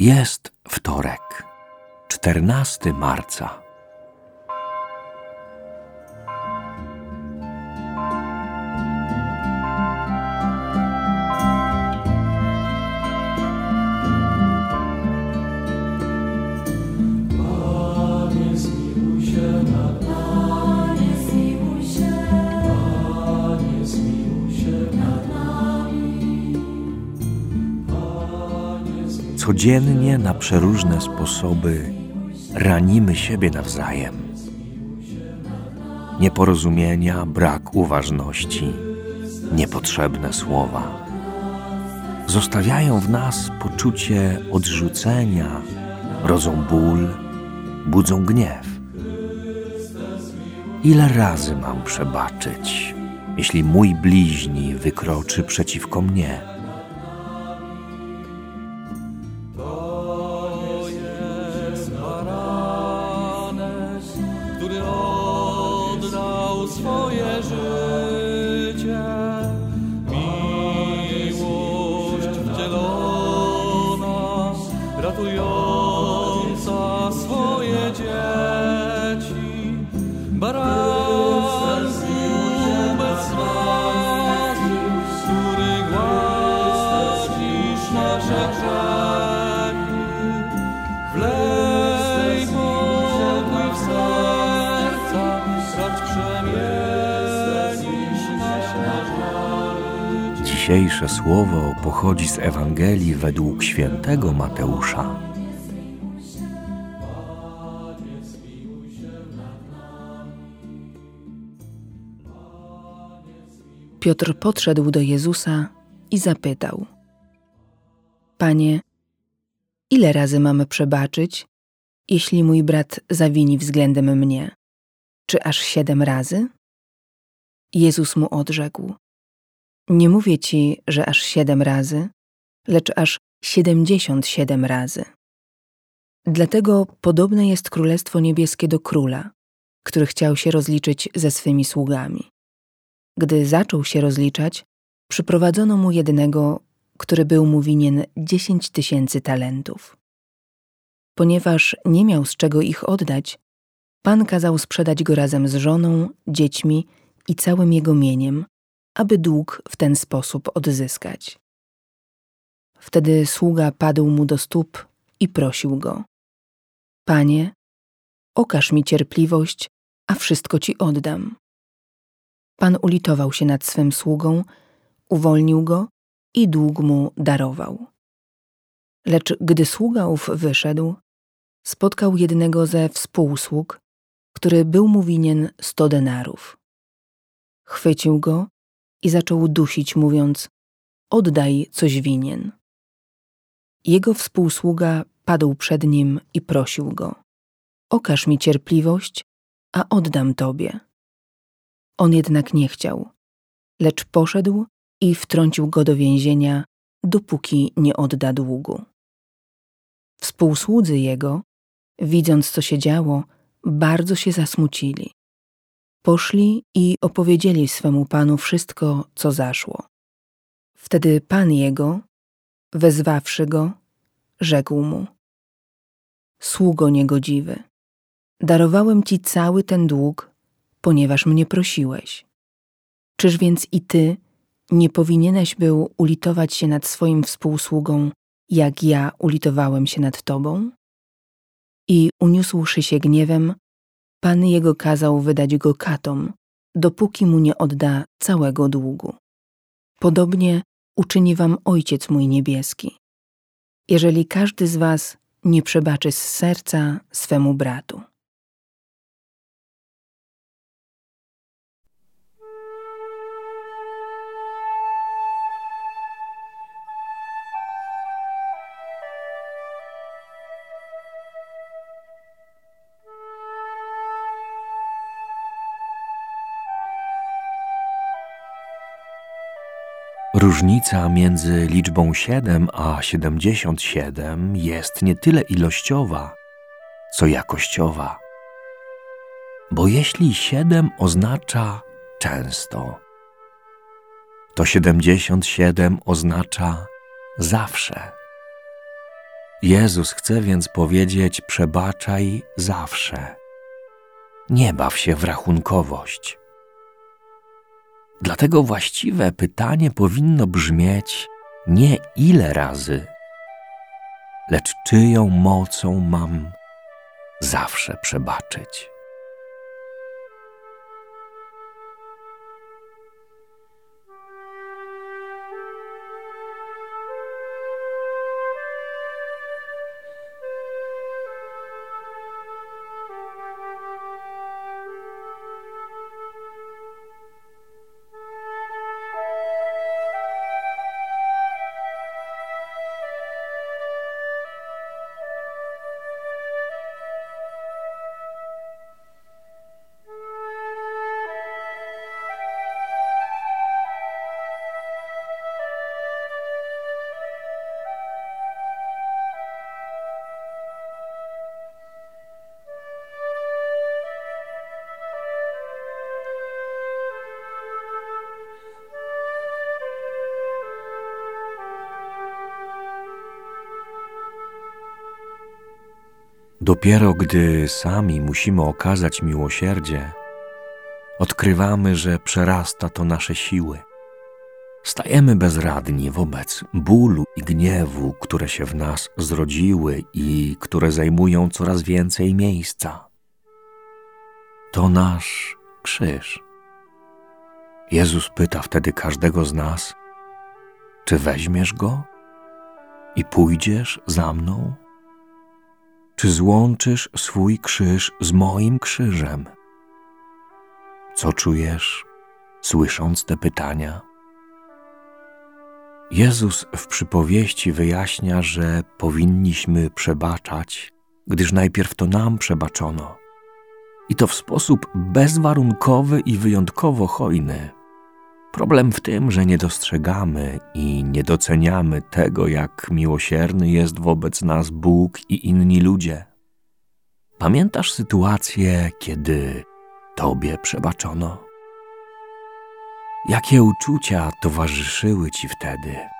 Jest wtorek, 14 marca. Codziennie na przeróżne sposoby ranimy siebie nawzajem. Nieporozumienia, brak uważności, niepotrzebne słowa zostawiają w nas poczucie odrzucenia, rodzą ból, budzą gniew. Ile razy mam przebaczyć, jeśli mój bliźni wykroczy przeciwko mnie? Dzisiejsze słowo pochodzi z Ewangelii według świętego Mateusza. Piotr podszedł do Jezusa i zapytał: Panie, ile razy mamy przebaczyć, jeśli mój brat zawini względem mnie? Czy aż siedem razy? Jezus mu odrzekł: Nie mówię ci, że aż siedem razy, lecz aż siedemdziesiąt siedem razy. Dlatego podobne jest Królestwo Niebieskie do króla, który chciał się rozliczyć ze swymi sługami. Gdy zaczął się rozliczać, przyprowadzono mu jednego, który był mu winien dziesięć tysięcy talentów. Ponieważ nie miał z czego ich oddać, pan kazał sprzedać go razem z żoną, dziećmi i całym jego mieniem, aby dług w ten sposób odzyskać. Wtedy sługa padł mu do stóp i prosił go: Panie, okaż mi cierpliwość, a wszystko ci oddam. Pan ulitował się nad swym sługą, uwolnił go i dług mu darował. Lecz gdy sługa ów wyszedł, spotkał jednego ze współsług, który był mu winien sto denarów. Chwycił go i zaczął dusić, mówiąc: Oddaj coś winien. Jego współsługa padł przed nim i prosił go: Okaż mi cierpliwość, a oddam tobie. On jednak nie chciał, lecz poszedł i wtrącił go do więzienia, dopóki nie odda długu. Współsłudzy jego, widząc co się działo, bardzo się zasmucili. Poszli i opowiedzieli swemu panu wszystko, co zaszło. Wtedy pan jego, wezwawszy go, rzekł mu: Sługo niegodziwy, darowałem ci cały ten dług, ponieważ mnie prosiłeś. Czyż więc i ty nie powinieneś był ulitować się nad swoim współsługą, jak ja ulitowałem się nad tobą? I uniósłszy się gniewem, pan jego kazał wydać go katom, dopóki mu nie odda całego długu. Podobnie uczyni wam Ojciec mój niebieski. Jeżeli każdy z was nie przebaczy z serca swemu bratu. Różnica między liczbą 7 a 77 jest nie tyle ilościowa, co jakościowa. Bo jeśli 7 oznacza często, to 77 oznacza zawsze. Jezus chce więc powiedzieć: przebaczaj zawsze. Nie baw się w rachunkowość. Dlatego właściwe pytanie powinno brzmieć nie ile razy, lecz czyją mocą mam zawsze przebaczyć. Dopiero gdy sami musimy okazać miłosierdzie, odkrywamy, że przerasta to nasze siły. Stajemy bezradni wobec bólu i gniewu, które się w nas zrodziły i które zajmują coraz więcej miejsca. To nasz krzyż. Jezus pyta wtedy każdego z nas: Czy weźmiesz go i pójdziesz za mną? Czy złączysz swój krzyż z moim krzyżem? Co czujesz, słysząc te pytania? Jezus w przypowieści wyjaśnia, że powinniśmy przebaczać, gdyż najpierw to nam przebaczono. I to w sposób bezwarunkowy i wyjątkowo hojny. Problem w tym, że nie dostrzegamy i nie doceniamy tego, jak miłosierny jest wobec nas Bóg i inni ludzie. Pamiętasz sytuację, kiedy Tobie przebaczono? Jakie uczucia towarzyszyły Ci wtedy?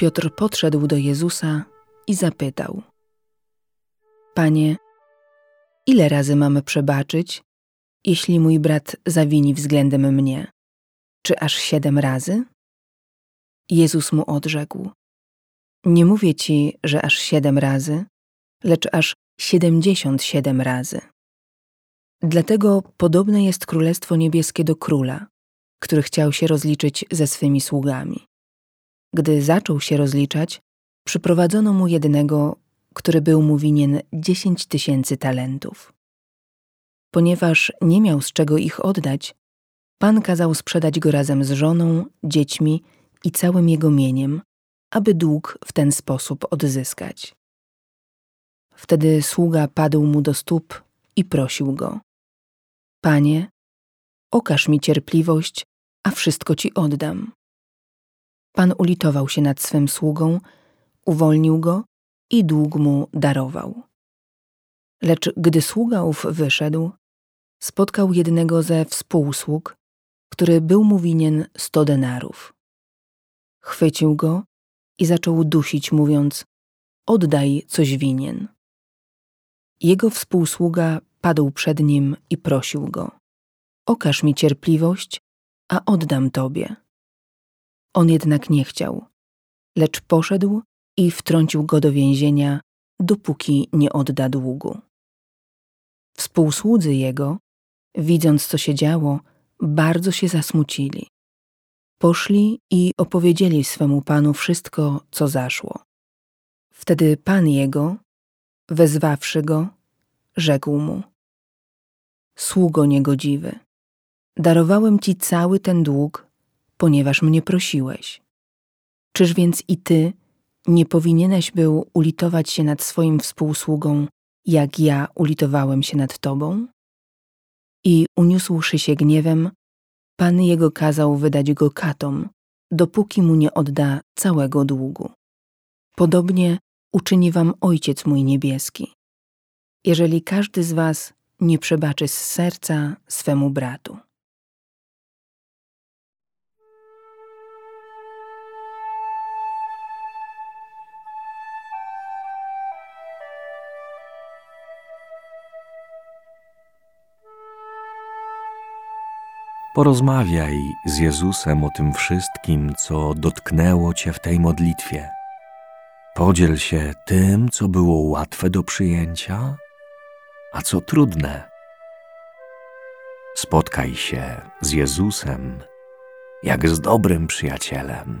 Piotr podszedł do Jezusa i zapytał: Panie, ile razy mamy przebaczyć, jeśli mój brat zawini względem mnie? Czy aż siedem razy? Jezus mu odrzekł: Nie mówię ci, że aż siedem razy, lecz aż siedemdziesiąt siedem razy. Dlatego podobne jest Królestwo Niebieskie do króla, który chciał się rozliczyć ze swymi sługami. Gdy zaczął się rozliczać, przyprowadzono mu jednego, który był mu winien dziesięć tysięcy talentów. Ponieważ nie miał z czego ich oddać, pan kazał sprzedać go razem z żoną, dziećmi i całym jego mieniem, aby dług w ten sposób odzyskać. Wtedy sługa padł mu do stóp i prosił go: Panie, okaż mi cierpliwość, a wszystko ci oddam. Pan ulitował się nad swym sługą, uwolnił go i dług mu darował. Lecz gdy sługa ów wyszedł, spotkał jednego ze współsług, który był mu winien sto denarów. Chwycił go i zaczął dusić, mówiąc: Oddaj coś winien. Jego współsługa padł przed nim i prosił go: Okaż mi cierpliwość, a oddam tobie. On jednak nie chciał, lecz poszedł i wtrącił go do więzienia, dopóki nie odda długu. Współsłudzy jego, widząc co się działo, bardzo się zasmucili. Poszli i opowiedzieli swemu panu wszystko, co zaszło. Wtedy pan jego, wezwawszy go, rzekł mu: Sługo niegodziwy, darowałem ci cały ten dług, ponieważ mnie prosiłeś. Czyż więc i ty nie powinieneś był ulitować się nad swoim współsługą, jak ja ulitowałem się nad tobą? I uniósłszy się gniewem, Pan jego kazał wydać go katom, dopóki mu nie odda całego długu. Podobnie uczyni wam Ojciec mój niebieski, jeżeli każdy z was nie przebaczy z serca swemu bratu. Porozmawiaj z Jezusem o tym wszystkim, co dotknęło Cię w tej modlitwie. Podziel się tym, co było łatwe do przyjęcia, a co trudne. Spotkaj się z Jezusem jak z dobrym przyjacielem.